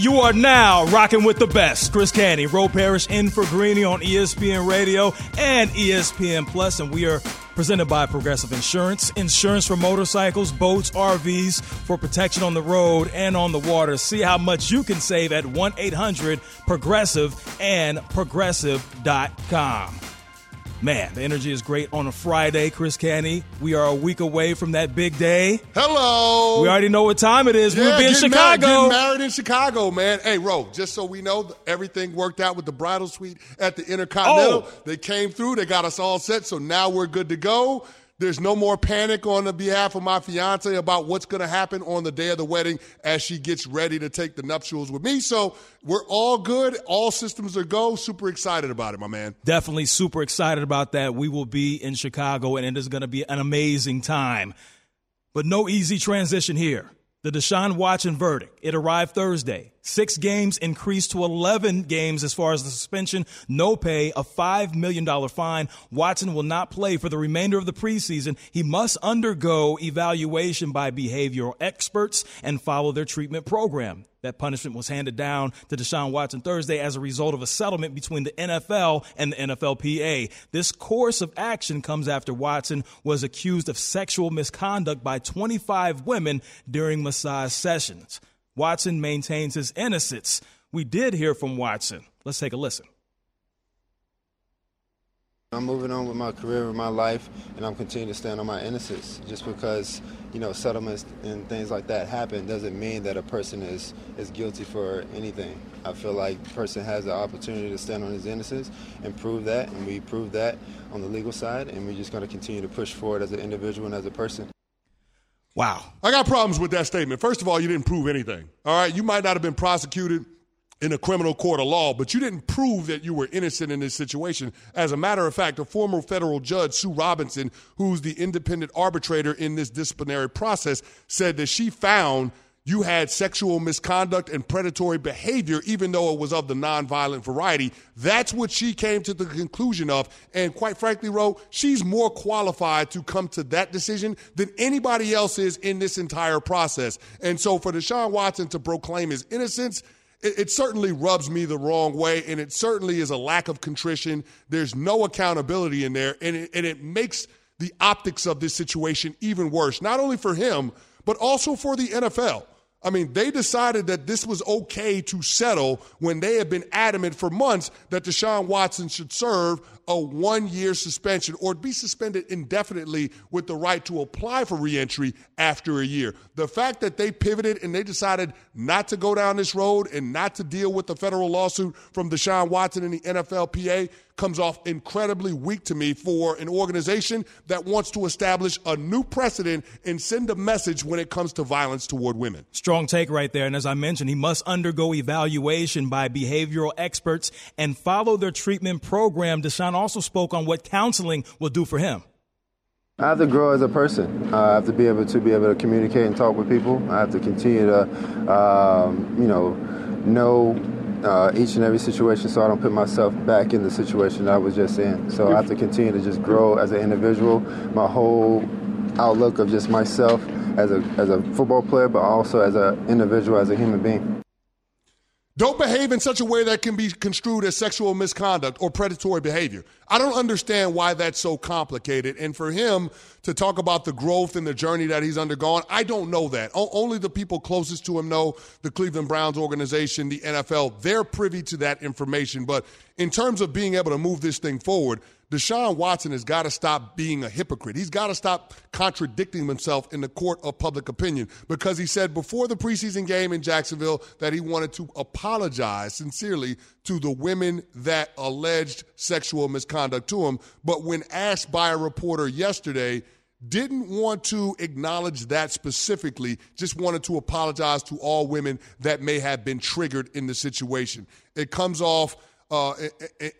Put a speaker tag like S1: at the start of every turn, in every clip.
S1: You are now rocking with the best. Chris Canty, Ro Parrish in for Greeny on ESPN Radio and ESPN Plus, and we are presented by Progressive Insurance. Insurance for motorcycles, boats, RVs for protection on the road and on the water. See how much you can save at 1 800 Progressive and Progressive.com. Man, the energy is great on a Friday, Chris Canty. We are a week away from that big day.
S2: Hello.
S1: We already know what time it is.
S2: Yeah,
S1: we'll be in Chicago.
S2: Married, getting married in Chicago, man. Hey, Ro, just so we know, everything worked out with the bridal suite at the Intercontinental.
S1: Oh.
S2: They came through. They got us all set. So now we're good to go. There's no more panic on the behalf of my fiance about what's going to happen on the day of the wedding as she gets ready to take the nuptials with me. So we're all good. All systems are go. Super excited about it, my man.
S1: Definitely super excited about that. We will be in Chicago, and it is going to be an amazing time. But no easy transition here. The Deshaun Watson verdict. It arrived Thursday. Six games increased to 11 games as far as the suspension, no pay, a $5 million fine. Watson will not play for the remainder of the preseason. He must undergo evaluation by behavioral experts and follow their treatment program. That punishment was handed down to Deshaun Watson Thursday as a result of a settlement between the NFL and the NFLPA. This course of action comes after Watson was accused of sexual misconduct by 25 women during massage sessions. Watson maintains his innocence. We did hear from Watson. Let's take a listen.
S3: I'm moving on with my career and my life, and I'm continuing to stand on my innocence. Just because, you know, settlements and things like that happen doesn't mean that a person is, is guilty for anything. I feel like a person has the opportunity to stand on his innocence and prove that, and we prove that on the legal side, and we're just going to continue to push forward as an individual and as a person.
S1: Wow.
S2: I got problems with that statement. First of all, you didn't prove anything. All right. You might not have been prosecuted in a criminal court of law, but you didn't prove that you were innocent in this situation. As a matter of fact, a former federal judge, Sue Robinson, who's the independent arbitrator in this disciplinary process, said that she found you had sexual misconduct and predatory behavior, even though it was of the nonviolent variety. That's what she came to the conclusion of. And quite frankly, Ro, she's more qualified to come to that decision than anybody else is in this entire process. And so for Deshaun Watson to proclaim his innocence, it, it, certainly rubs me the wrong way, and it certainly is a lack of contrition. There's no accountability in there, and it, and it makes the optics of this situation even worse, not only for him, but also for the NFL. I mean, they decided that this was okay to settle when they had been adamant for months that Deshaun Watson should serve a one year suspension or be suspended indefinitely with the right to apply for reentry after a year. The fact that they pivoted and they decided not to go down this road and not to deal with the federal lawsuit from Deshaun Watson and the NFLPA comes off incredibly weak to me for an organization that wants to establish a new precedent and send a message when it comes to violence toward women.
S1: Strong take right there. And as I mentioned, he must undergo evaluation by behavioral experts and follow their treatment program. Deshaun also spoke on what counseling will do for him.
S3: I have to grow as a person. I have to be able to be able to communicate and talk with people. I have to continue to, um, you know, know uh, each and every situation so I don't put myself back in the situation I was just in. So I have to continue to just grow as an individual. My whole outlook of just myself as a as a football player, but also as an individual, as a human being.
S2: Don't behave in such a way that can be construed as sexual misconduct or predatory behavior. I don't understand why that's so complicated. And for him to talk about the growth and the journey that he's undergone, I don't know that. O- only the people closest to him know the Cleveland Browns organization, the NFL. They're privy to that information. But in terms of being able to move this thing forward, Deshaun Watson has got to stop being a hypocrite. He's got to stop contradicting himself in the court of public opinion because he said before the preseason game in Jacksonville that he wanted to apologize sincerely to the women that alleged sexual misconduct to him. But when asked by a reporter yesterday, didn't want to acknowledge that specifically, just wanted to apologize to all women that may have been triggered in the situation. It comes off uh,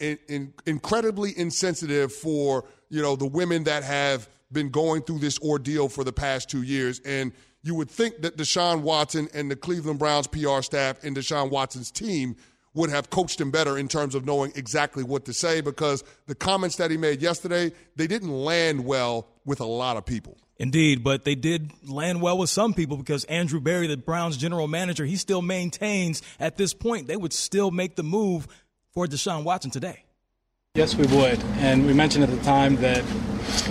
S2: in, in, incredibly insensitive for you know the women that have been going through this ordeal for the past two years. And you would think that Deshaun Watson and the Cleveland Browns PR staff and Deshaun Watson's team would have coached him better in terms of knowing exactly what to say because the comments that he made yesterday, they didn't land well with a lot of people.
S1: Indeed, but they did land well with some people because Andrew Berry, the Browns general manager, he still maintains at this point they would still make the move for Deshaun Watson today?
S4: Yes, we would. And we mentioned at the time that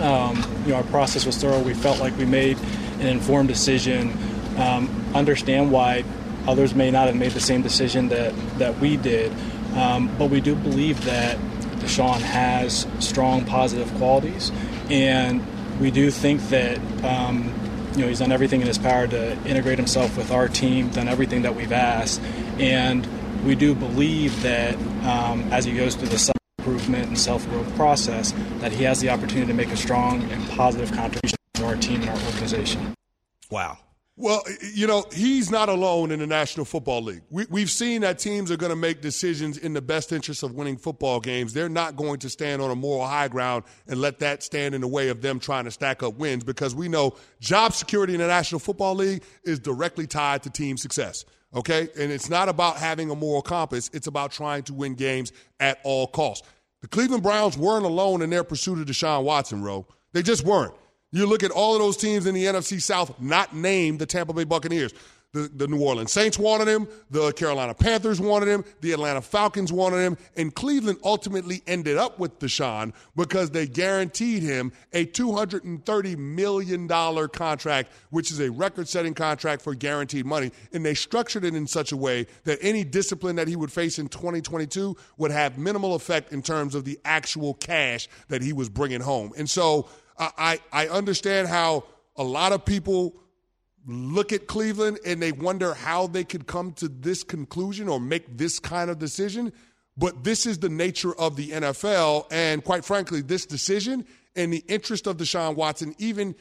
S4: um, you know our process was thorough. We felt like we made an informed decision. Um, understand why others may not have made the same decision that that we did, um, but we do believe that Deshaun has strong positive qualities, and we do think that. Um, you know, he's done everything in his power to integrate himself with our team, done everything that we've asked, and we do believe that um, as he goes through the self improvement and self growth process, that he has the opportunity to make a strong and positive contribution to our team and our organization.
S1: Wow.
S2: Well, you know, he's not alone in the National Football League. We, have seen that teams are going to make decisions in the best interest of winning football games. They're not going to stand on a moral high ground and let that stand in the way of them trying to stack up wins because we know job security in the National Football League is directly tied to team success. Okay? And it's not about having a moral compass, it's about trying to win games at all costs. The Cleveland Browns weren't alone in their pursuit of Deshaun Watson, Ro. They just weren't. You look at all of those teams in the NFC South, not named the Tampa Bay Buccaneers. The, the New Orleans Saints wanted him. The Carolina Panthers wanted him. The Atlanta Falcons wanted him. And Cleveland ultimately ended up with Deshaun because they guaranteed him a $230 million contract, which is a record setting contract for guaranteed money. And they structured it in such a way that any discipline that he would face in 2022 would have minimal effect in terms of the actual cash that he was bringing home. And so I, I understand how a lot of people look at Cleveland and they wonder how they could come to this conclusion or make this kind of decision. But this is the nature of the NFL. And quite frankly, this decision in the interest of Deshaun Watson, even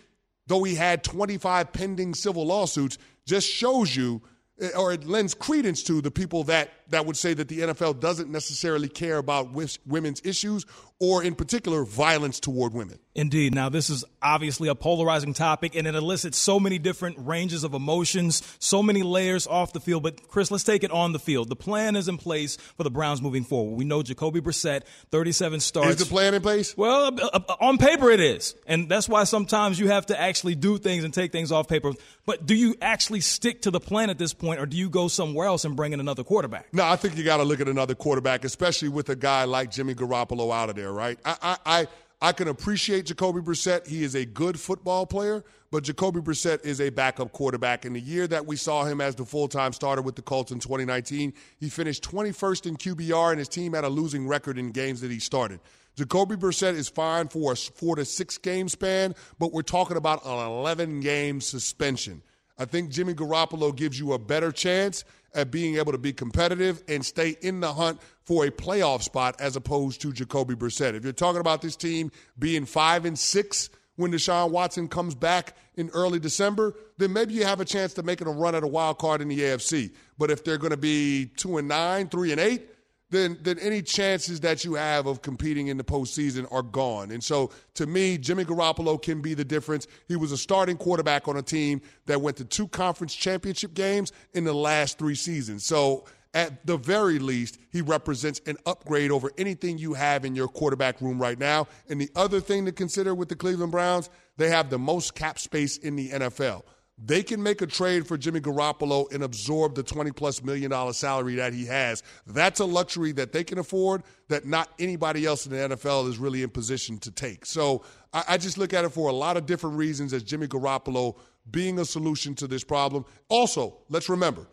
S2: though he had 25 pending civil lawsuits, just shows you eh, or it lends credence to the people that, that would say that the NFL doesn't necessarily care about women's issues or, in particular, violence toward women.
S1: Indeed. Now, this is obviously a polarizing topic, and it elicits so many different ranges of emotions, so many layers off the field. But, Chris, let's take it on the field. The plan is in place for the Browns moving forward. We know Jacoby Brissett, 37 starts.
S2: Is the plan in place?
S1: Well, uh, uh, on paper it is. And that's why sometimes you have to actually do things and take things off paper. But do you actually stick to the plan at this point, or do you go somewhere else and bring in another quarterback?
S2: No, I think you got to look at another quarterback, especially with a guy like Jimmy Garoppolo out of there, right? I, I, I, I can appreciate Jacoby Brissett. He is a good football player, but Jacoby Brissett is a backup quarterback. In the year that we saw him as the full time starter with the Colts in 2019, he finished 21st in QBR, and his team had a losing record in games that he started. Jacoby Brissett is fine for a four to six game span, but we're talking about an 11 game suspension. I think Jimmy Garoppolo gives you a better chance at being able to be competitive and stay in the hunt for a playoff spot as opposed to Jacoby Brissett. If you're talking about this team being five and six when Deshaun Watson comes back in early December, then maybe you have a chance to making a run at a wild card in the AFC. But if they're going to be two and nine, three and eight, then then any chances that you have of competing in the postseason are gone. And so, to me, Jimmy Garoppolo can be the difference. He was a starting quarterback on a team that went to two conference championship games in the last three seasons. So, at the very least, he represents an upgrade over anything you have in your quarterback room right now. And the other thing to consider with the Cleveland Browns, they have the most cap space in the NFL. They can make a trade for Jimmy Garoppolo and absorb the 20 plus million dollar salary that he has. That's a luxury that they can afford that not anybody else in the NFL is really in position to take. So I, I just look at it for a lot of different reasons as Jimmy Garoppolo being a solution to this problem. Also, let's remember,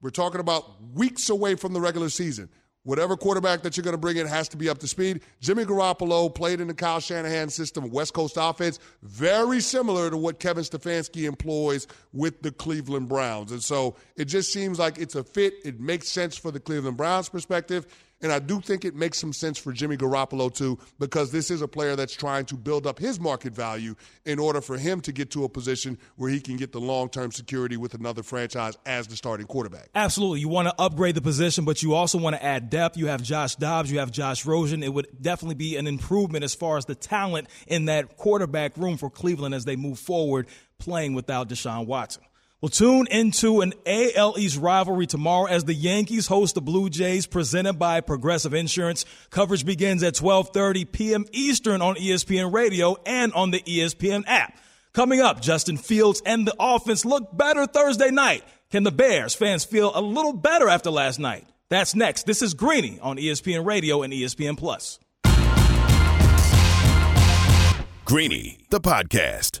S2: we're talking about weeks away from the regular season. Whatever quarterback that you're going to bring in has to be up to speed. Jimmy Garoppolo played in the Kyle Shanahan system, West Coast offense, very similar to what Kevin Stefanski employs with the Cleveland Browns. And so it just seems like it's a fit. It makes sense for the Cleveland Browns perspective. And I do think it makes some sense for Jimmy Garoppolo too, because this is a player that's trying to build up his market value in order for him to get to a position where he can get the long term security with another franchise as the starting quarterback.
S1: Absolutely. You want to upgrade the position, but you also want to add depth. You have Josh Dobbs, you have Josh Rosen. It would definitely be an improvement as far as the talent in that quarterback room for Cleveland as they move forward playing without Deshaun Watson. We'll tune into an AL East rivalry tomorrow as the Yankees host the Blue Jays presented by Progressive Insurance. Coverage begins at 12:30 p.m. Eastern on ESPN Radio and on the ESPN app. Coming up, Justin Fields and the offense look better Thursday night. Can the Bears fans feel a little better after last night? That's next. This is Greeny on ESPN Radio and ESPN Plus.
S5: Greeny, the podcast.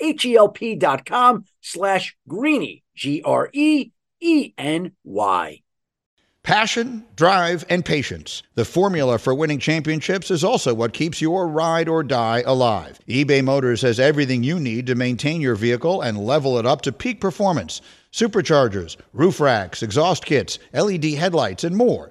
S6: H-E-L-P dot com slash greeny, G-R-E-E-N-Y.
S7: Passion, drive, and patience. The formula for winning championships is also what keeps your ride or die alive. eBay Motors has everything you need to maintain your vehicle and level it up to peak performance. Superchargers, roof racks, exhaust kits, LED headlights, and more.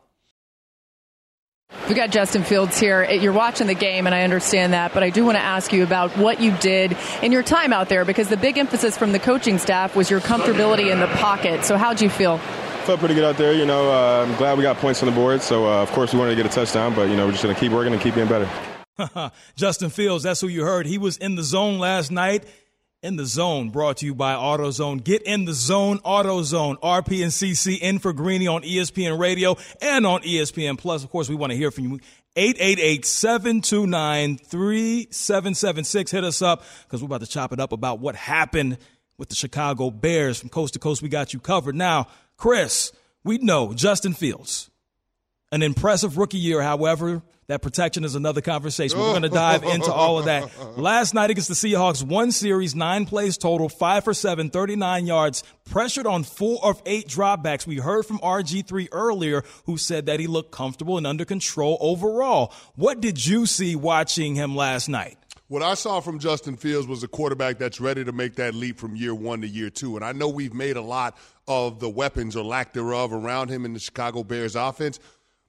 S8: We got Justin Fields here. You're watching the game, and I understand that, but I do want to ask you about what you did in your time out there because the big emphasis from the coaching staff was your comfortability in the pocket. So, how'd you feel?
S9: Felt pretty good out there. You know, uh, I'm glad we got points on the board. So, uh, of course, we wanted to get a touchdown, but you know, we're just going to keep working and keep getting better.
S1: Justin Fields, that's who you heard. He was in the zone last night. In the Zone, brought to you by AutoZone. Get in the zone, AutoZone. RP and CC in for Greeny on ESPN Radio and on ESPN Plus. Of course, we want to hear from you. 888-729-3776. Hit us up because we're about to chop it up about what happened with the Chicago Bears. From coast to coast, we got you covered. Now, Chris, we know Justin Fields, an impressive rookie year, however, that protection is another conversation. We're going to oh. dive into all of that. Last night against the Seahawks, one series, nine plays total, five for seven, 39 yards, pressured on four of eight dropbacks. We heard from RG3 earlier who said that he looked comfortable and under control overall. What did you see watching him last night?
S2: What I saw from Justin Fields was a quarterback that's ready to make that leap from year one to year two. And I know we've made a lot of the weapons or lack thereof around him in the Chicago Bears offense.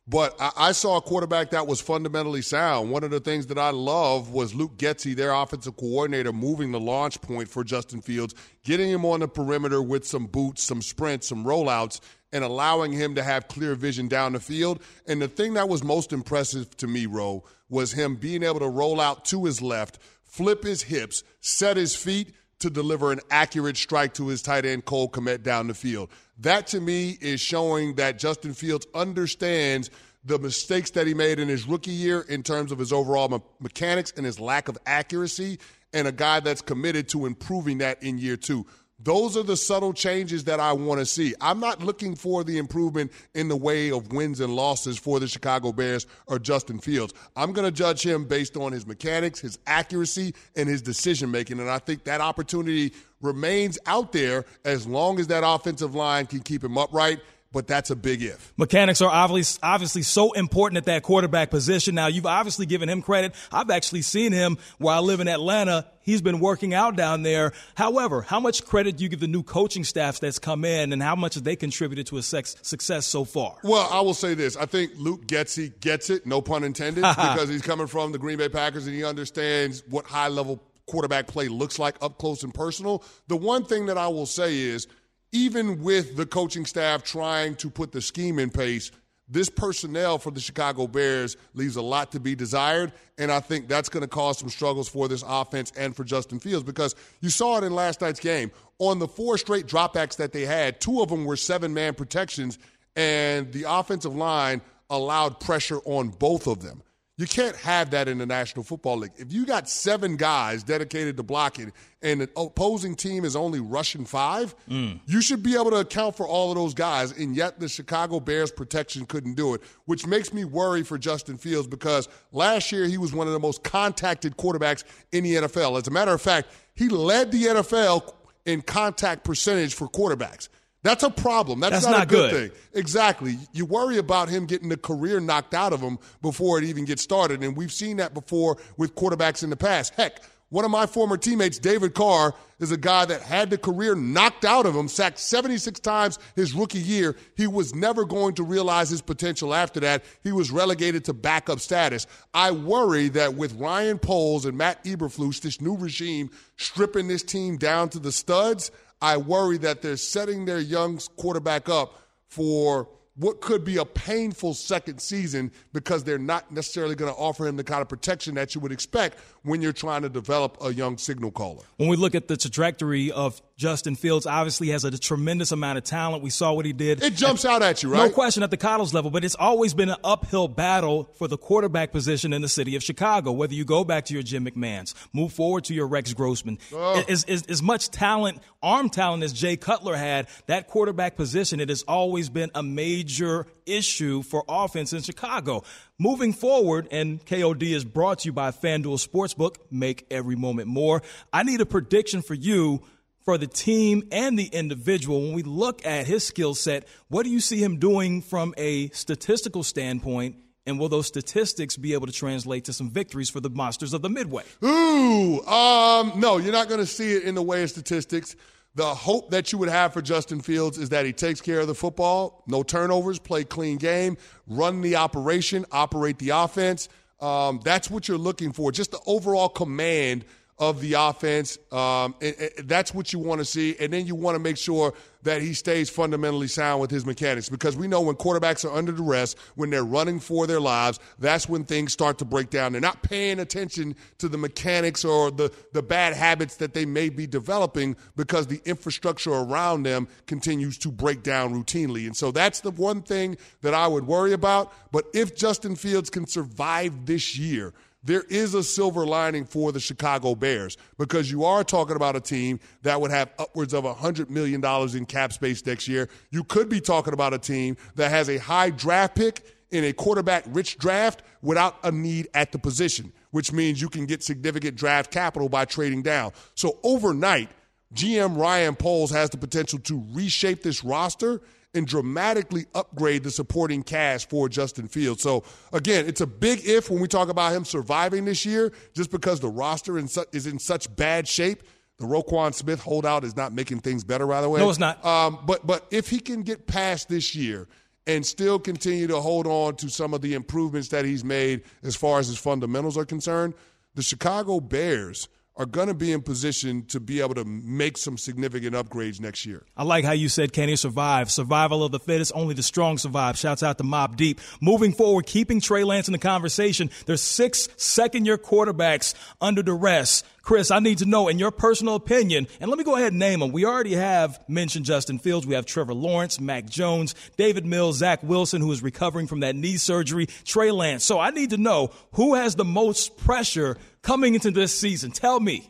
S2: But I, I, saw a quarterback that was fundamentally sound. One of the things that I love was Luke Getsy, their offensive coordinator, moving the launch point for Justin Fields, getting him on the perimeter with some boots, some sprints, some rollouts, and allowing him to have clear vision down the field. And the thing that was most impressive to me, Ro, was him being able to roll out to his left, flip his hips, set his feet to deliver an accurate strike to his tight end Cole Kmet down the field. That to me is showing that Justin Fields understands the mistakes that he made in his rookie year in terms of his overall me- mechanics and his lack of accuracy, and a guy that's committed to improving that in year two. Those are the subtle changes that I want to see. I'm not looking for the improvement in the way of wins and losses for the Chicago Bears or Justin Fields. I'm going to judge him based on his mechanics, his accuracy, and his decision making. And I think that opportunity remains out there as long as that offensive line can keep him upright but that's a big if.
S1: Mechanics are obviously obviously so important at that quarterback position. Now you've obviously given him credit. I've actually seen him while I live in Atlanta. He's been working out down there. However, how much credit do you give the new coaching staffs that's come in, and how much have they contributed to his success so far?
S2: Well, I will say this: I think Luke Getsy gets it, no pun intended, because he's coming from the Green Bay Packers and he understands what high level quarterback play looks like up close and personal. The one thing that I will say is even with the coaching staff trying to put the scheme in place, this personnel for the Chicago Bears leaves a lot to be desired. And I think that's going to cause some struggles for this offense and for Justin Fields because you saw it in last night's game. On the four straight dropbacks that they had, two of them were seven man protections, and the offensive line allowed pressure on both of them. You can't have that in the National Football League. If you got seven guys dedicated to blocking and the opposing team is only rushing five, mm. you should be able to account for all of those guys. And yet the Chicago Bears protection couldn't do it, which makes me worry for Justin Fields because last year he was one of the most contacted quarterbacks in the NFL. As a matter of fact, he led the NFL in contact percentage for quarterbacks. That's a problem. That's,
S1: That's
S2: not,
S1: not,
S2: a good,
S1: good,
S2: thing. Exactly. You worry about him getting the career knocked out of him before it even gets started. And we've seen that before with quarterbacks in the past. Heck, one of my former teammates, David Carr, is a guy that had the career knocked out of him, sacked 76 times his rookie year. He was never going to realize his potential after that. He was relegated to backup status. I worry that with Ryan Poles and Matt Eberflus, this new regime, stripping this team down to the studs, I worry that they're setting their young quarterback up for what could be a painful second season because they're not necessarily going to offer him the kind of protection that you would expect when you're trying to develop a young signal caller.
S1: When we look at the trajectory of Justin Fields, obviously has a tremendous amount of talent. We saw what he did.
S2: It jumps
S1: at,
S2: out at you, right?
S1: No question at the college level, but it's always been an uphill battle for the quarterback position in the city of Chicago. Whether you go back to your Jim McMahons, move forward to your Rex Grossman, oh. as, as, as much talent, arm talent as Jay Cutler had, that quarterback position, it has always been a major issue for offense in Chicago. Moving forward, and KOD is brought to you by FanDuel Sportsbook, make every moment more. I need a prediction for you for the team and the individual. When we look at his skill set, what do you see him doing from a statistical standpoint? And will those statistics be able to translate to some victories for the monsters of the Midway?
S2: Ooh, um, no, you're not going to see it in the way of statistics. The hope that you would have for Justin Fields is that he takes care of the football, no turnovers, play clean game, run the operation, operate the offense. Um, that's what you're looking for. Just the overall command of the offense. Um, that's what you want to see. And then you want to make sure that he stays fundamentally sound with his mechanics because we know when quarterbacks are under duress, when they're running for their lives, that's when things start to break down. They're not paying attention to the mechanics or the, the bad habits that they may be developing because the infrastructure around them continues to break down routinely. And so that's the one thing that I would worry about. But if Justin Fields can survive this year, there is a silver lining for the Chicago Bears because you are talking about a team that would have upwards of $100 million in cap space next year. You could be talking about a team that has a high draft pick in a quarterback rich draft without a need at the position, which means you can get significant draft capital by trading down. So overnight, GM Ryan Poles has the potential to reshape this roster and dramatically upgrade the supporting cast for Justin Fields. So, again, it's a big if when we talk about him surviving this year, just because the roster is in such bad shape. The Roquan Smith holdout is not making things better, by the way.
S1: No, it's not.
S2: Um, but, but if he can get past this year and still continue to hold on to some of the improvements that he's made as far as his fundamentals are concerned, the Chicago Bears – are going to be in position to be able to make some significant upgrades next year.
S1: I like how you said, can he survive? Survival of the fittest, only the strong survive. Shouts out to Mobb Deep. Moving forward, keeping Trey Lance in the conversation, there's six second year quarterbacks under duress Chris, I need to know, in your personal opinion, and let me go ahead and name them. We already have mentioned Justin Fields. We have Trevor Lawrence, Mac Jones, Davis Mills, Zach Wilson, who is recovering from that knee surgery, Trey Lance. So I need to know who has the most pressure coming into this season. Tell me.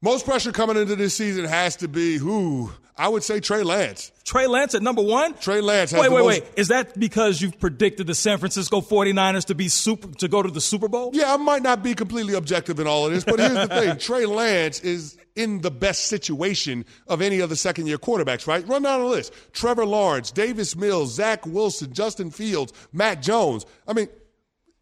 S2: Most pressure coming into this season has to be who? I would say Trey Lance.
S1: Trey Lance at number one?
S2: Trey Lance
S1: Wait, wait,
S2: most-
S1: wait. Is that because you've predicted the San Francisco 49ers to be super to go to the Super Bowl?
S2: Yeah, I might not be completely objective in all of this, but here's the thing. Trey Lance is in the best situation of any of the second year quarterbacks, right? Run down the list. Trevor Lawrence, Davis Mills, Zach Wilson, Justin Fields, Mac Jones. I mean,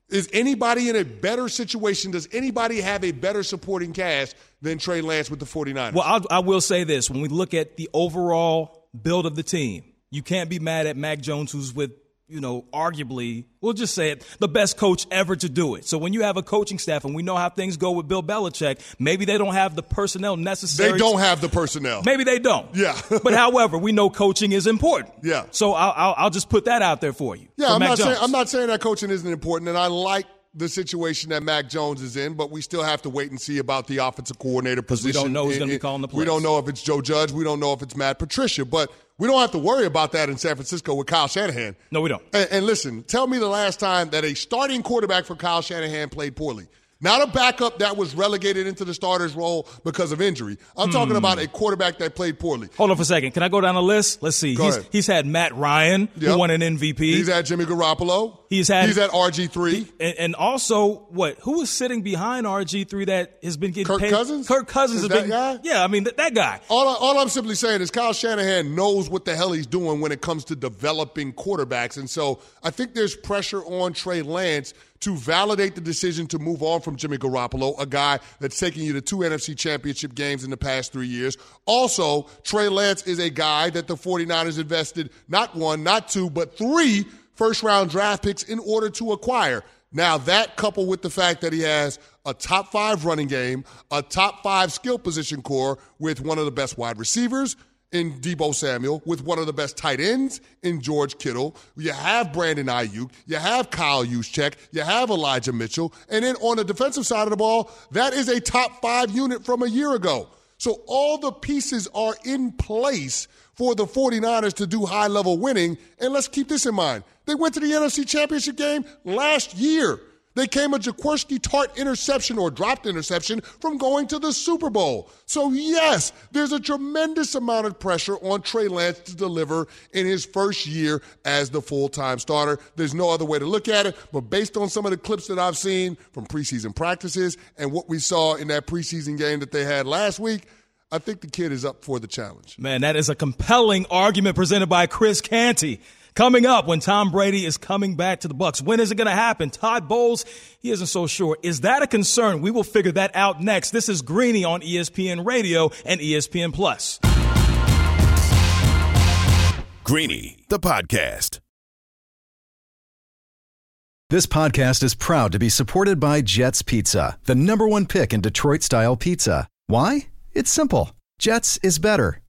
S2: is anybody in a better situation? Does anybody have a better supporting cast than Trey Lance with the 49ers?
S1: Well, I'll, I will say this: when we look at the overall build of the team, you can't be mad at Mac Jones, who's with you know arguably, we'll just say it, the best coach ever to do it. So when you have a coaching staff, and we know how things go with Bill Belichick, maybe they don't have the personnel necessary.
S2: they don't have the personnel.
S1: Maybe they don't.
S2: Yeah.
S1: but however, we know coaching is important.
S2: Yeah.
S1: So I'll, I'll, I'll just put that out there for you.
S2: Yeah,
S1: for
S2: I'm
S1: Mac
S2: not saying I'm not saying that coaching isn't important, and I like the situation that Mac Jones is in, but we still have to wait and see about the offensive coordinator position.
S1: We don't know who's gonna be calling the plays.
S2: We don't know if it's Joe Judge. We don't know if it's Matt Patricia, but we don't have to worry about that in San Francisco with Kyle Shanahan.
S1: No, we don't.
S2: And, and listen, tell me the last time that a starting quarterback for Kyle Shanahan played poorly. Not a backup that was relegated into the starter's role because of injury. I'm talking
S1: Hmm.
S2: about a quarterback that played poorly.
S1: Hold on for a second. Can I go down the list? Let's see. He's, he's had Matt Ryan,
S2: Yep.
S1: who won an MVP.
S2: He's had Jimmy Garoppolo.
S1: He's had
S2: He's at RG3.
S1: and, and also what? Who was sitting behind RG three that has been getting
S2: Kirk
S1: paid?
S2: Cousins?
S1: Kirk Cousins
S2: Is
S1: has
S2: that
S1: been.
S2: guy?
S1: Yeah, I mean that, that guy.
S2: All, I, all I'm simply saying is Kyle Shanahan knows what the hell he's doing when it comes to developing quarterbacks. And so I think there's pressure on Trey Lance to validate the decision to move on from Jimmy Garoppolo, a guy that's taken you to two NFC championship games in the past three years. Also, Trey Lance is a guy that the 49ers invested not one, not two, but three first round draft picks in order to acquire. Now, that coupled with the fact that he has a top five running game, a top five skill position core with one of the best wide receivers in Deebo Samuel, with one of the best tight ends in George Kittle. You have Brandon Aiyuk, you have Kyle Juszczyk, you have Elijah Mitchell, and then on the defensive side of the ball, that is a top five unit from a year ago. So all the pieces are in place for the 49ers to do high level winning. And let's keep this in mind. They went to the NFC Championship game last year. They came a Jaquiski Tartt interception or dropped interception from going to the Super Bowl. So, yes, there's a tremendous amount of pressure on Trey Lance to deliver in his first year as the full time starter. There's no other way to look at it, but based on some of the clips that I've seen from preseason practices and what we saw in that preseason game that they had last week, I think the kid is up for the challenge.
S1: Man, that is a compelling argument presented by Chris Canty. Coming up when Tom Brady is coming back to the Bucs. When is it going to happen? Todd Bowles, he isn't so sure. Is that a concern? We will figure that out next. This is Greeny on ESPN Radio and ESPN Plus.
S5: Greeny, the podcast.
S10: This podcast is proud to be supported by Jets Pizza, the number one pick in Detroit style pizza. Why? It's simple. Jets is better.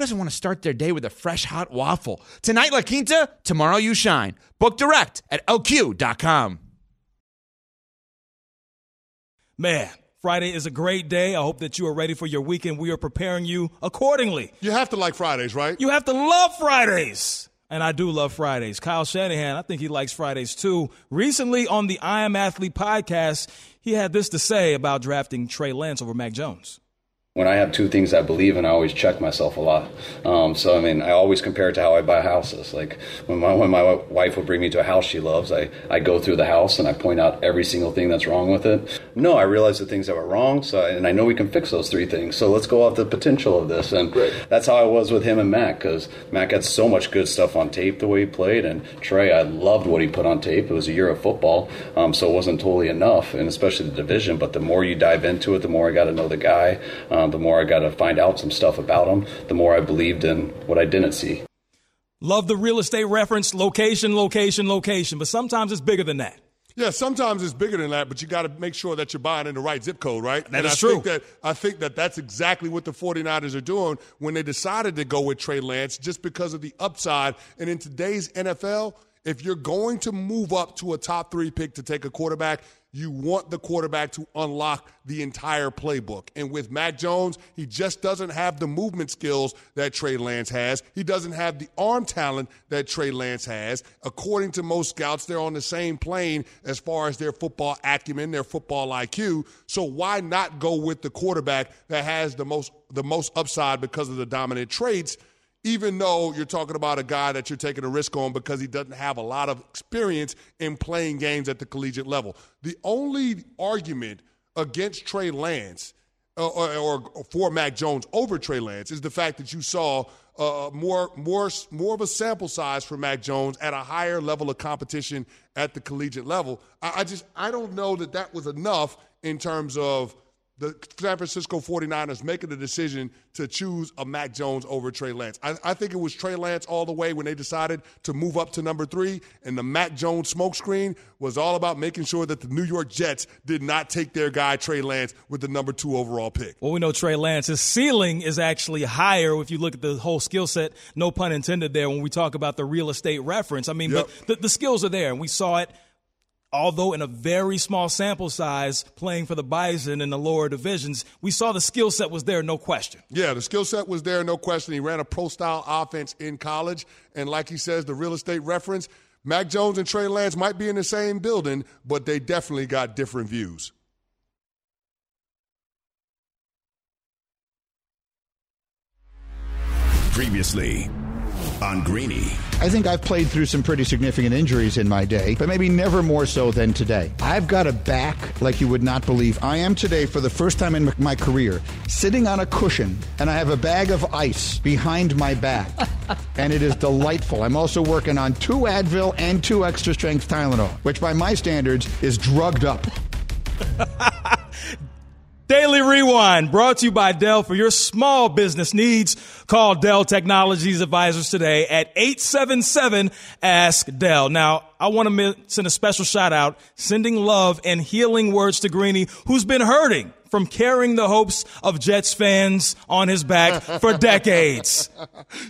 S11: Who doesn't want to start their day with a fresh hot waffle? Tonight, La Quinta, tomorrow, you shine. Book direct at lq.com.
S1: Man, Friday is a great day. I hope that you are ready for your weekend. We are preparing you accordingly.
S2: You have to like Fridays, right?
S1: You have to love Fridays. And I do love Fridays. Kyle Shanahan, I think he likes Fridays too. Recently on the I Am Athlete podcast, he had this to say about drafting Trey Lance over Mac Jones
S12: when I have two things I believe in, I always check myself a lot. Um, so I mean, I always compare it to how I buy houses. Like when my when my wife would bring me to a house she loves, I I go through the house and I point out every single thing that's wrong with it. No, I realize the things that were wrong. So I, and I know we can fix those three things. So let's go off the potential of this. And that's how I was with him and Mac because Mac had so much good stuff on tape the way he played, and Trey, I loved what he put on tape. It was a year of football, um, so it wasn't totally enough, and especially the division. But the more you dive into it, the more I got to know the guy, um, the more I got to find out some stuff about them, the more I believed in what I didn't see.
S1: Love the real estate reference, location, location, location, but sometimes it's bigger than that.
S2: Yeah, sometimes it's bigger than that, but you got to make sure that you're buying in the right zip code, right?
S1: That
S2: and
S1: is
S2: I
S1: true.
S2: Think that, I think that that's exactly what the 49ers are doing when they decided to go with Trey Lance just because of the upside. And in today's NFL, if you're going to move up to a top three pick to take a quarterback, you want the quarterback to unlock the entire playbook. And with Mac Jones, he just doesn't have the movement skills that Trey Lance has. He doesn't have the arm talent that Trey Lance has. According to most scouts, they're on the same plane as far as their football acumen, their football IQ. So why not go with the quarterback that has the most the most upside because of the dominant traits? Even though you're talking about a guy that you're taking a risk on because he doesn't have a lot of experience in playing games at the collegiate level. The only argument against Trey Lance uh, or, or, for Mac Jones over Trey Lance is the fact that you saw uh, more, more, more of a sample size for Mac Jones at a higher level of competition at the collegiate level. I, I just I don't know that that was enough in terms of – the San Francisco 49ers making the decision to choose a Mac Jones over Trey Lance. I, I, think it was Trey Lance all the way when they decided to move up to number three, and the Mac Jones smokescreen was all about making sure that the New York Jets did not take their guy Trey Lance with the number two overall pick.
S1: Well, we know Trey Lance's ceiling is actually higher if you look at the whole skill set, no pun intended there, when we talk about the real estate reference. I mean, yep. but the, the skills are there, and we saw it – although in a very small sample size playing for the Bison in the lower divisions, we saw the skill set was there, no question.
S2: Yeah, the skill set was there, no question. He ran a pro style offense in college. And like he says, the real estate reference, Mac Jones and Trey Lance might be in the same building, but they definitely got different views.
S5: Previously on Greeny.
S7: I think I've played through some pretty significant injuries in my day, but maybe never more so than today. I've got a back like you would not believe. I am today, for the first time in my career, sitting on a cushion, and I have a bag of ice behind my back, and it is delightful. I'm also working on two Advil and two extra strength Tylenol, which by my standards is drugged up.
S1: Daily Rewind brought to you by Dell for your small business needs. Call Dell Technologies Advisors today at 877 Ask Dell. Now, I want to send a special shout out, sending love and healing words to Greeny, who's been hurting from carrying the hopes of Jets fans on his back for decades.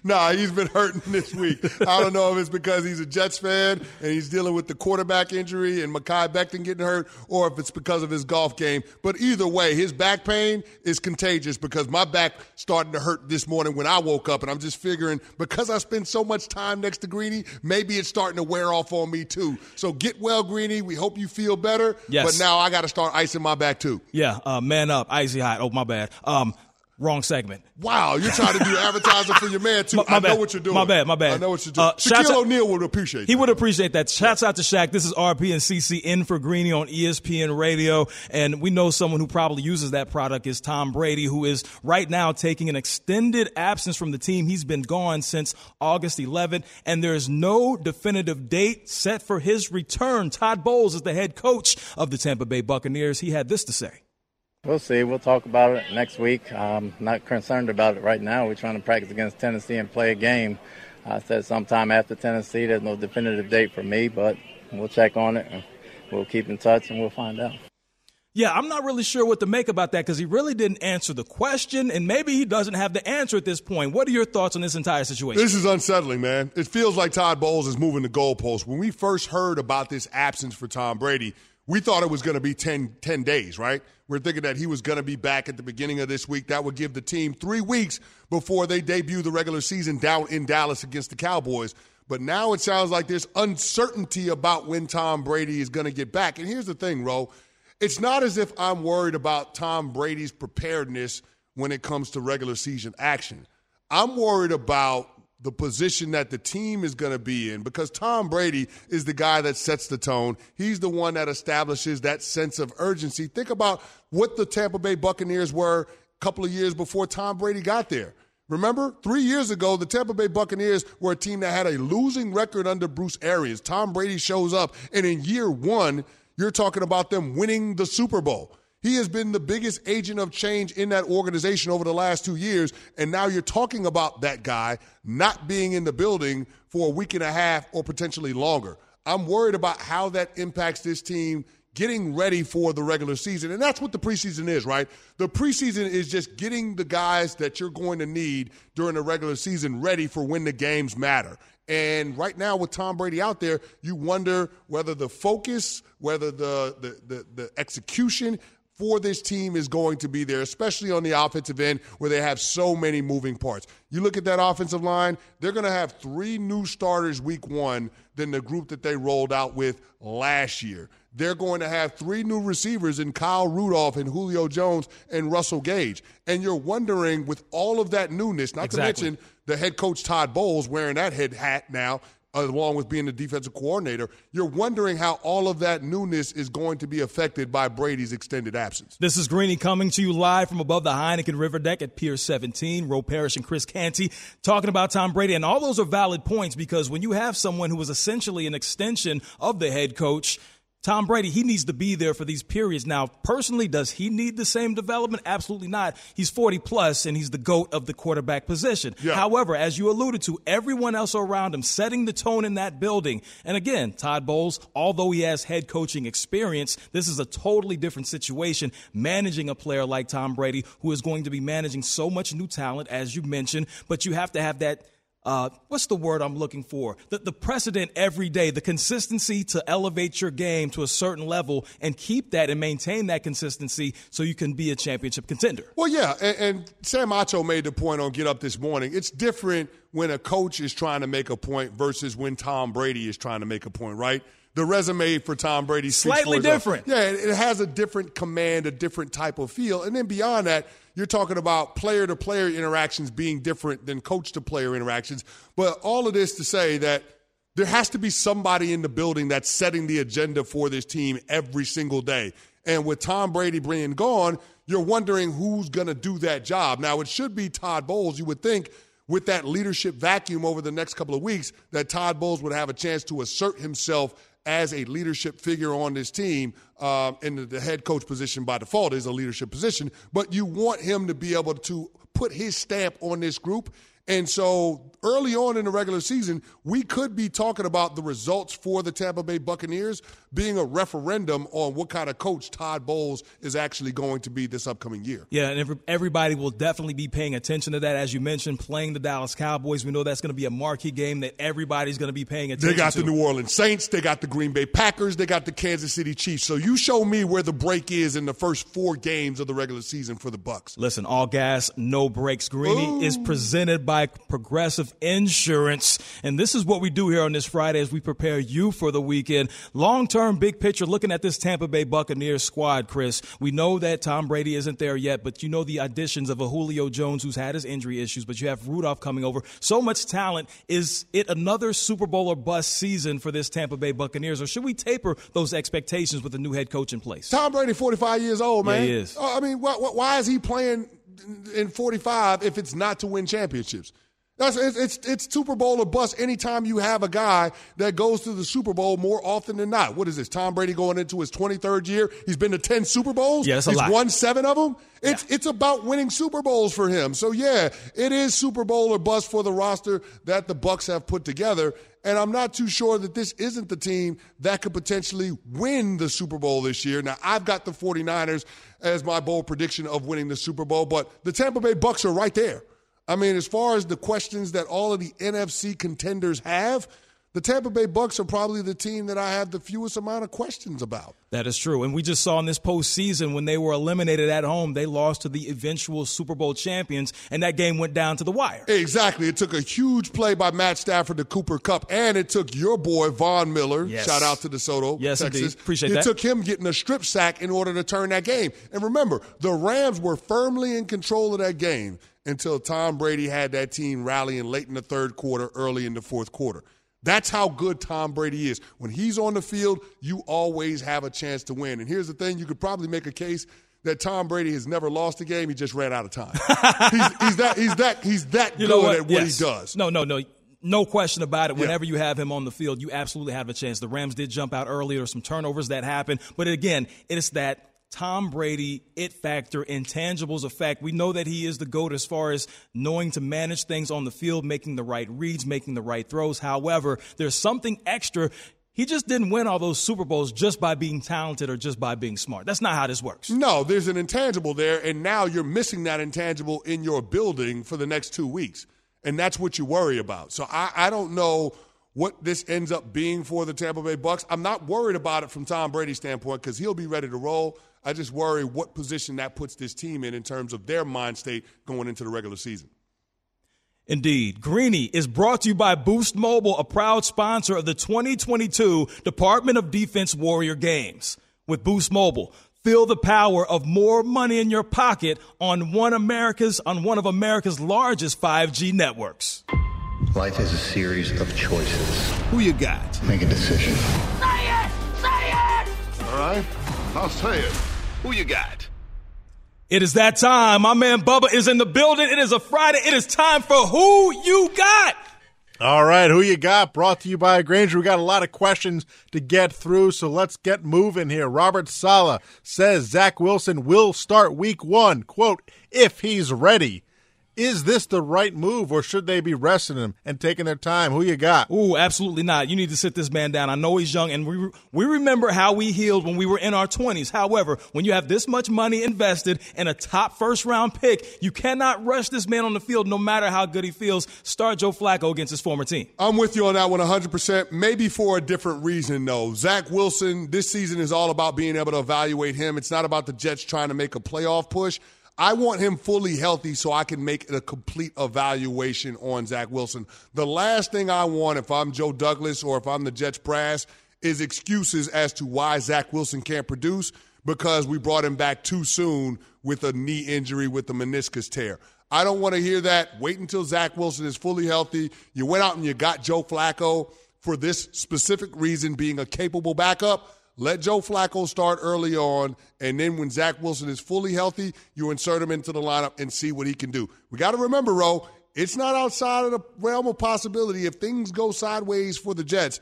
S2: nah, he's been hurting this week. I don't know if it's because he's a Jets fan and he's dealing with the quarterback injury and Mekhi Becton getting hurt, or if it's because of his golf game. But either way, his back pain is contagious because my back starting to hurt this morning when I woke up, and I'm just figuring because I spend so much time next to Greeny, maybe it's starting to wear off on me too. So get well, Greeny. We hope you feel better.
S1: Yes.
S2: But now I got to start icing my back too.
S1: Yeah, um, man up, icy hot. Oh, my bad. Um, wrong segment.
S2: Wow, you're trying to do advertising for your man too.
S1: My, my
S2: I
S1: bad.
S2: know what you're doing.
S1: My bad. My bad.
S2: I know what you're doing.
S1: Uh,
S2: Shaquille O'Neal would appreciate.
S1: He
S2: that.
S1: would appreciate that. Shouts out to Shaq. This is RP and CC in for Greeny on ESPN Radio, and we know someone who probably uses that product is Tom Brady, who is right now taking an extended absence from the team. He's been gone since August 11th, and there is no definitive date set for his return. Todd Bowles is the head coach of the Tampa Bay Buccaneers. He had this to say.
S13: We'll see. We'll talk about it next week. I'm not concerned about it right now. We're trying to practice against Tennessee and play a game. I said sometime after Tennessee. There's no definitive date for me, but we'll check on it. We'll keep in touch and we'll find out.
S1: Yeah, I'm not really sure what to make about that because he really didn't answer the question, and maybe he doesn't have the answer at this point. What are your thoughts on this entire situation?
S2: This is unsettling, man. It feels like Todd Bowles is moving the goalposts. When we first heard about this absence for Tom Brady, we thought it was going to be 10, 10 days, right? We're thinking that he was going to be back at the beginning of this week. That would give the team three weeks before they debut the regular season down in Dallas against the Cowboys. But now it sounds like there's uncertainty about when Tom Brady is going to get back. And here's the thing, Ro. It's not as if I'm worried about Tom Brady's preparedness when it comes to regular season action. I'm worried about the position that the team is going to be in because Tom Brady is the guy that sets the tone. He's the one that establishes that sense of urgency. Think about what the Tampa Bay Buccaneers were a couple of years before Tom Brady got there. Remember, three years ago, the Tampa Bay Buccaneers were a team that had a losing record under Bruce Arians. Tom Brady shows up, and in year one, you're talking about them winning the Super Bowl. He has been the biggest agent of change in that organization over the last two years. And now you're talking about that guy not being in the building for a week and a half or potentially longer. I'm worried about how that impacts this team getting ready for the regular season. And that's what the preseason is, right? The preseason is just getting the guys that you're going to need during the regular season ready for when the games matter. And right now, with Tom Brady out there, you wonder whether the focus, whether the, the, the, the execution, for this team is going to be there, especially on the offensive end where they have so many moving parts. You look at that offensive line, they're going to have three new starters week one than the group that they rolled out with last year. They're going to have three new receivers in Kyle Rudolph and Julio Jones and Russell Gage. And you're wondering, with all of that newness, not exactly. to mention the head coach Todd Bowles wearing that head hat now, along with being the defensive coordinator, you're wondering how all of that newness is going to be affected by Brady's extended absence.
S1: This is Greeny coming to you live from above the Heineken River Deck at Pier 17. Ro Parrish and Chris Canty talking about Tom Brady. And all those are valid points because when you have someone who was essentially an extension of the head coach – Tom Brady, he needs to be there for these periods. Now, personally, does he need the same development? Absolutely not. He's 40 plus and he's the GOAT of the quarterback position. Yeah. However, as you alluded to, everyone else around him setting the tone in that building. And again, Todd Bowles, although he has head coaching experience, this is a totally different situation managing a player like Tom Brady who is going to be managing so much new talent, as you mentioned, but you have to have that uh, what's the word I'm looking for? The, the precedent every day, the consistency to elevate your game to a certain level and keep that and maintain that consistency so you can be a championship contender.
S2: Well, yeah, and, and Sam Acho made the point on Get Up this morning. It's different when a coach is trying to make a point versus when Tom Brady is trying to make a point, right? the resume for Tom Brady
S1: slightly different.
S2: Yeah, it has a different command, a different type of feel. And then beyond that, you're talking about player to player interactions being different than coach to player interactions. But all of this to say that there has to be somebody in the building that's setting the agenda for this team every single day. And with Tom Brady being gone, you're wondering who's going to do that job. Now, it should be Todd Bowles, you would think, with that leadership vacuum over the next couple of weeks, that Todd Bowles would have a chance to assert himself as a leadership figure on this team. Um, and the head coach position by default is a leadership position, but you want him to be able to put his stamp on this group and so early on in the regular season, we could be talking about the results for the Tampa Bay Buccaneers being a referendum on what kind of coach Todd Bowles is actually going to be this upcoming year.
S1: Yeah, and everybody will definitely be paying attention to that. As you mentioned, playing the Dallas Cowboys, we know that's going to be a marquee game that everybody's going to be paying attention
S2: to. They got
S1: to.
S2: the New Orleans Saints, they got the Green Bay Packers, they got the Kansas City Chiefs. So you show me where the break is in the first four games of the regular season for the Bucs.
S1: Listen, all gas, no breaks. Greeny Ooh. is presented by Progressive Insurance. And this is what we do here on this Friday as we prepare you for the weekend. Long term, big picture, looking at this Tampa Bay Buccaneers squad, Chris. We know that Tom Brady isn't there yet, but you know the additions of a Julio Jones who's had his injury issues, but you have Rudolph coming over. So much talent. Is it another Super Bowl or bust season for this Tampa Bay Buccaneers, or should we taper those expectations with a new head coach in place?
S2: Tom Brady, 45 years old, man.
S1: Yeah, he is.
S2: Uh, I mean, why, why is he playing in 45 if it's not to win championships? That's it's, it's it's Super Bowl or bust anytime you have a guy that goes to the Super Bowl more often than not. What is this? Tom Brady going into his 23rd year. He's been to 10 Super Bowls.
S1: Yeah, that's a
S2: He's
S1: lot.
S2: won seven of them. It's
S1: Yeah.
S2: it's about winning Super Bowls for him. So yeah, it is Super Bowl or bust for the roster that the Bucs have put together. And I'm not too sure that this isn't the team that could potentially win the Super Bowl this year. Now, I've got the 49ers as my bold prediction of winning the Super Bowl, but the Tampa Bay Bucs are right there. I mean, as far as the questions that all of the NFC contenders have, the Tampa Bay Bucs are probably the team that I have the fewest amount of questions about.
S1: That is true. And we just saw in this postseason when they were eliminated at home, they lost to the eventual Super Bowl champions, and that game went down to the wire.
S2: Exactly. It took a huge play by Matt Stafford to Cooper Kupp, and it took your boy Von Miller.
S1: Yes.
S2: Shout out to DeSoto,
S1: Yes,
S2: Texas.
S1: indeed. Appreciate
S2: it
S1: that.
S2: took him getting a strip sack in order to turn that game. And remember, the Rams were firmly in control of that game until Tom Brady had that team rallying late in the third quarter, early in the fourth quarter. That's how good Tom Brady is. When he's on the field, you always have a chance to win. And here's the thing: you could probably make a case that Tom Brady has never lost a game. He just ran out of time. he's, he's that. He's that. He's that
S1: You
S2: good
S1: know what?
S2: at what
S1: Yes.
S2: he does.
S1: No, no, no. No question about it.
S2: Yeah.
S1: Whenever you have him on the field, you absolutely have a chance. The Rams did jump out early. There some turnovers that happened. But again, it's that Tom Brady it factor, intangibles effect. We know that he is the GOAT as far as knowing to manage things on the field, making the right reads, making the right throws. However, there's something extra. He just didn't win all those Super Bowls just by being talented or just by being smart. That's not how this works.
S2: No, there's an intangible there, and now you're missing that intangible in your building for the next two weeks. And that's what you worry about. So I, I don't know what this ends up being for the Tampa Bay Bucs. I'm not worried about it from Tom Brady's standpoint because he'll be ready to roll. I just worry what position that puts this team in in terms of their mind state going into the regular season.
S1: Indeed. Greeny is brought to you by Boost Mobile, a proud sponsor of the 2022 Department of Defense Warrior Games. With Boost Mobile, feel the power of more money in your pocket on one America's on one of America's largest 5G networks.
S14: Life is a series of choices.
S5: Who you got?
S14: Make a decision. Say it! Say it!
S5: All right, I'll say it. Who you got?
S1: It is that time. My man Bubba is in the building. It is a Friday. It is time for Who You Got.
S15: All right, who you got? Brought to you by Grainger. We got a lot of questions to get through, so let's get moving here. Robert Saleh says Zach Wilson will start week one, quote, if he's ready. Is this the right move, or should they be resting him and taking their time? Who you got?
S1: Ooh, absolutely not. You need to sit this man down. I know he's young, and we we remember how we healed when we were in our twenties. However, when you have this much money invested in a top first round pick, you cannot rush this man on the field, no matter how good he feels. Start Joe Flacco against his former team.
S2: I'm with you on that one 100%. Maybe for a different reason, though. Zach Wilson, this season is all about being able to evaluate him. It's not about the Jets trying to make a playoff push. I want him fully healthy so I can make a complete evaluation on Zach Wilson. The last thing I want if I'm Joe Douglas or if I'm the Jets brass is excuses as to why Zach Wilson can't produce because we brought him back too soon with a knee injury with the meniscus tear. I don't want to hear that. Wait until Zach Wilson is fully healthy. You went out and you got Joe Flacco for this specific reason, being a capable backup. Let Joe Flacco start early on, and then when Zach Wilson is fully healthy, you insert him into the lineup and see what he can do. We got to remember, Ro, it's not outside of the realm of possibility if things go sideways for the Jets,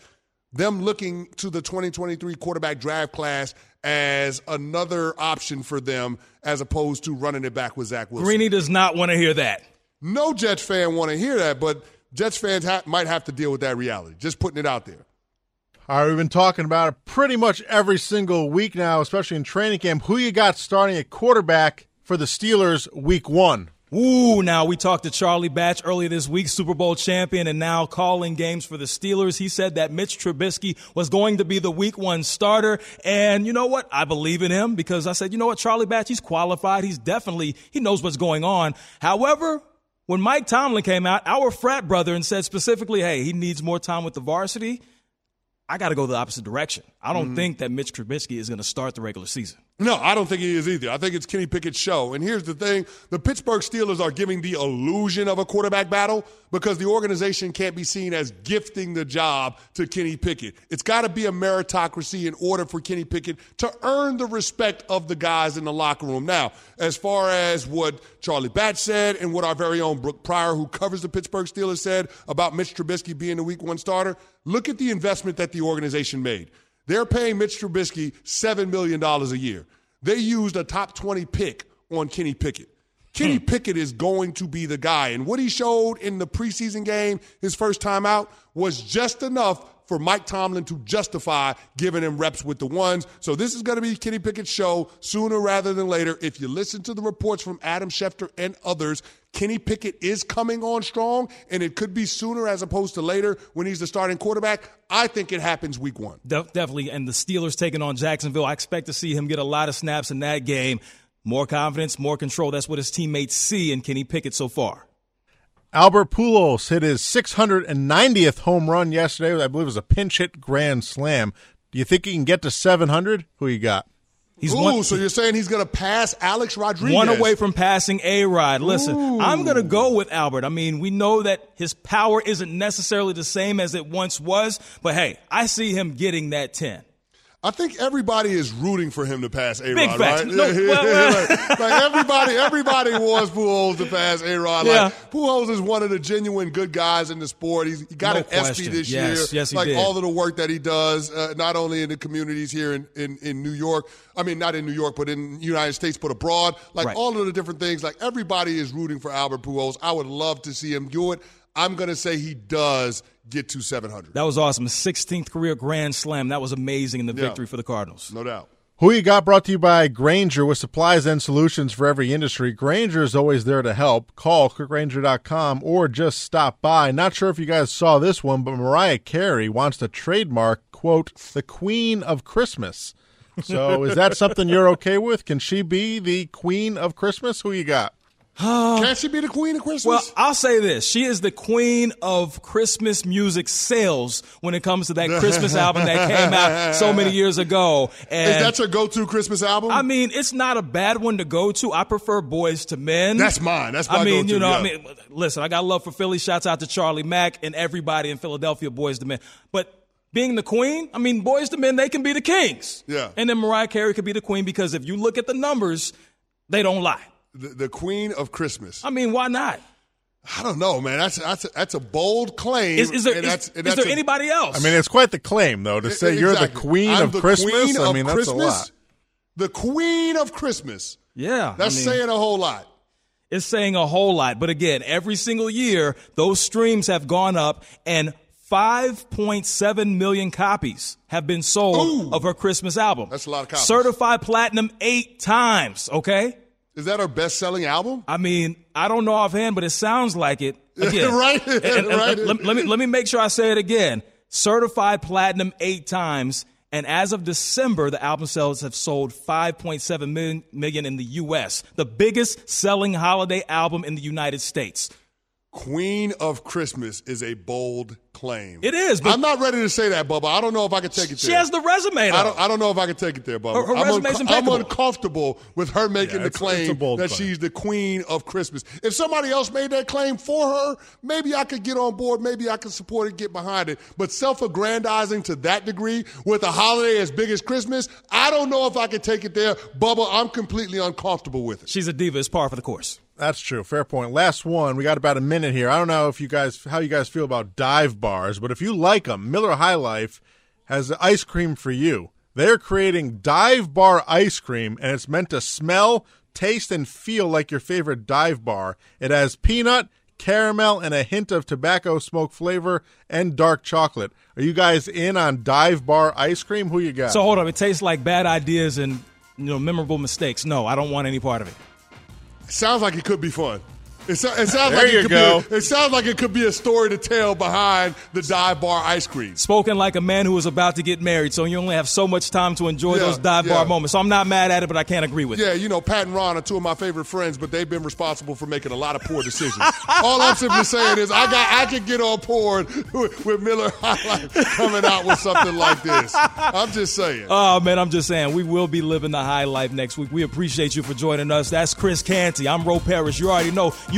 S2: them looking to the 2023 quarterback draft class as another option for them as opposed to running it back with Zach Wilson.
S1: Greeny does not want to hear that.
S2: No Jets fan want to hear that, but Jets fans ha- might have to deal with that reality. Just putting it out there.
S15: All right, we've been talking about it pretty much every single week now, especially in training camp. Who you got starting at quarterback for the Steelers week one?
S1: Ooh, now we talked to Charlie Batch earlier this week, Super Bowl champion, and now calling games for the Steelers. He said that Mitch Trubisky was going to be the week one starter. And you know what? I believe in him because I said, you know what, Charlie Batch, he's qualified. He's definitely, he knows what's going on. However, when Mike Tomlin came out, our frat brother, and said specifically, hey, he needs more time with the varsity, I got to go the opposite direction. I don't mm-hmm. think that Mitch Trubisky is going to start the regular season.
S2: No, I don't think he is either. I think it's Kenny Pickett's show. And here's the thing the Pittsburgh Steelers are giving the illusion of a quarterback battle because the organization can't be seen as gifting the job to Kenny Pickett. It's got to be a meritocracy in order for Kenny Pickett to earn the respect of the guys in the locker room. Now, as far as what Charlie Batch said and what our very own Brooke Pryor, who covers the Pittsburgh Steelers, said about Mitch Trubisky being the week one starter, look at the investment that the organization made. They're paying Mitch Trubisky $7 million a year. They used a top 20 pick on Kenny Pickett. Kenny
S1: Hmm.
S2: Pickett is going to be the guy. And what he showed in the preseason game, his first time out, was just enough for Mike Tomlin to justify giving him reps with the ones. So this is going to be Kenny Pickett's show sooner rather than later. If you listen to the reports from Adam Schefter and others, Kenny Pickett is coming on strong, and it could be sooner as opposed to later when he's the starting quarterback. I think it happens week one.
S1: De- definitely. And the Steelers taking on Jacksonville, I expect to see him get a lot of snaps in that game. More confidence, more control. That's what his teammates see in Kenny Pickett so far.
S15: Albert Pujols hit his 690th home run yesterday. I believe it was a pinch hit grand slam. Do you think he can get to 700? Who you got?
S1: He's
S2: Ooh,
S1: one-
S2: so you're saying he's going to pass Alex Rodriguez?
S1: One away from passing A Rod. Listen,
S2: Ooh.
S1: I'm going to go with Albert. I mean, we know that his power isn't necessarily the same as it once was, but hey, I see him getting that 10.
S2: I think everybody is rooting for him to pass A Rod, right?
S1: No, well,
S2: like, like everybody, everybody wants Pujols to pass A Rod.
S1: Yeah.
S2: Like Pujols is one of the genuine good guys in the sport. He's, he got
S1: No
S2: an
S1: question.
S2: this
S1: Yes,
S2: year.
S1: yes, he
S2: like
S1: did.
S2: all of the work that he does, uh, not only in the communities here in, in, in New York. I mean, not in New York, but in the United States, but abroad. Like
S1: Right.
S2: all of the different things. Like everybody is rooting for Albert Pujols. I would love to see him do it. I'm going to say he does get to 700.
S1: That was awesome. His 16th career Grand Slam. That was amazing in the
S2: Yeah.
S1: victory for the Cardinals.
S2: No doubt.
S15: Who you got brought to you by Grainger with supplies and solutions for every industry. Grainger is always there to help. Call clickgrainger.com or just stop by. Not sure if you guys saw this one, but Mariah Carey wants to trademark, quote, the Queen of Christmas. So is that something you're okay with? Can she be the Queen of Christmas? Who you got?
S2: Can she be the queen of Christmas?
S1: Well, I'll say this. She is the queen of Christmas music sales when it comes to that Christmas album that came out so many years ago. And
S2: is that your go-to Christmas album?
S1: I mean, it's not a bad one to go to. I prefer Boyz II Men.
S2: That's mine. That's my
S1: I mean,
S2: go-to,
S1: you know, I mean, listen, I got love for Philly. Shouts out to Charlie Mack and everybody in Philadelphia, Boyz II Men. But being the queen, I mean, Boyz II Men, they can be the kings.
S2: Yeah.
S1: And then Mariah Carey could be the queen because if you look at the numbers, they don't lie.
S2: The, the queen of Christmas.
S1: I mean, why not?
S2: I don't know, man. That's that's a, that's a bold claim.
S1: Is, is there,
S2: and
S1: is-
S2: that's, and
S1: is
S2: that's
S1: there
S2: a-
S1: anybody else?
S15: I mean, it's quite the claim, though, to say you're the
S2: Exactly.
S15: Queen
S2: I'm
S15: of
S2: the
S15: Christmas.
S2: queen
S15: I
S2: of
S15: mean, that's
S2: Christmas?
S15: a lot.
S2: The queen of Christmas.
S1: yeah.
S2: That's
S1: I mean,
S2: saying a whole lot.
S1: It's saying a whole lot. But again, every single year, those streams have gone up and 5.7 million copies have been sold of her Christmas album.
S2: That's a lot of copies.
S1: Certified platinum eight times, okay?
S2: Is that our best-selling album?
S1: I mean, I don't know offhand, but it sounds like it. Again,
S2: Right,
S1: and- and- and
S2: right.
S1: Let, let me let me make sure I say it again. Certified platinum eight times, and as of December, the album sales have sold 5.7 million, million in the U.S., the biggest selling holiday album in the United States.
S2: Queen of Christmas is a bold claim.
S1: It is, but-
S2: I'm not ready to say that, Bubba. I don't know if I can take it
S1: She
S2: there.
S1: She has the resume.
S2: I don't, I don't know if I can take it there, Bubba.
S1: Her- her
S2: I'm,
S1: resume's
S2: I'm uncomfortable with her making
S15: Yeah,
S2: the
S15: it's- it's a
S2: claim that
S15: claim.
S2: she's the queen of Christmas. If somebody else made that claim for her, maybe I could get on board. Maybe I could support it, get behind it. But self-aggrandizing to that degree with a holiday as big as Christmas, I don't know if I can take it there, Bubba. I'm completely uncomfortable with it.
S1: She's a diva. It's par for the course.
S15: That's true. Fair point. Last one. We got about a minute here. I don't know if you guys how you guys feel about dive bars, but if you like them, Miller High Life has ice cream for you. They're creating dive bar ice cream, and it's meant to smell, taste, and feel like your favorite dive bar. It has peanut, caramel, and a hint of tobacco smoke flavor and dark chocolate. Are you guys in on dive bar ice cream? Who you got?
S1: So hold on. It tastes like bad ideas and you know memorable mistakes. No, I don't want any part of it.
S2: Sounds like it could be fun. It, so, it sounds
S15: There
S2: like
S15: you
S2: it could
S15: go.
S2: Be a, it sounds like it could be a story to tell behind the dive bar ice cream.
S1: Spoken like a man who is about to get married, so you only have so much time to enjoy
S2: Yeah,
S1: those dive
S2: yeah.
S1: bar moments. So I'm not mad at it, but I can't agree with it.
S2: Yeah, you know, Pat and Ron are two of my favorite friends, but they've been responsible for making a lot of poor decisions. All I'm simply saying is I got I can get on board with, with Miller High Life coming out with something like this. I'm just saying.
S1: Oh man, I'm just saying we will be living the high life next week. We appreciate you for joining us. That's Chris Canty. I'm Ro Parrish. You already know you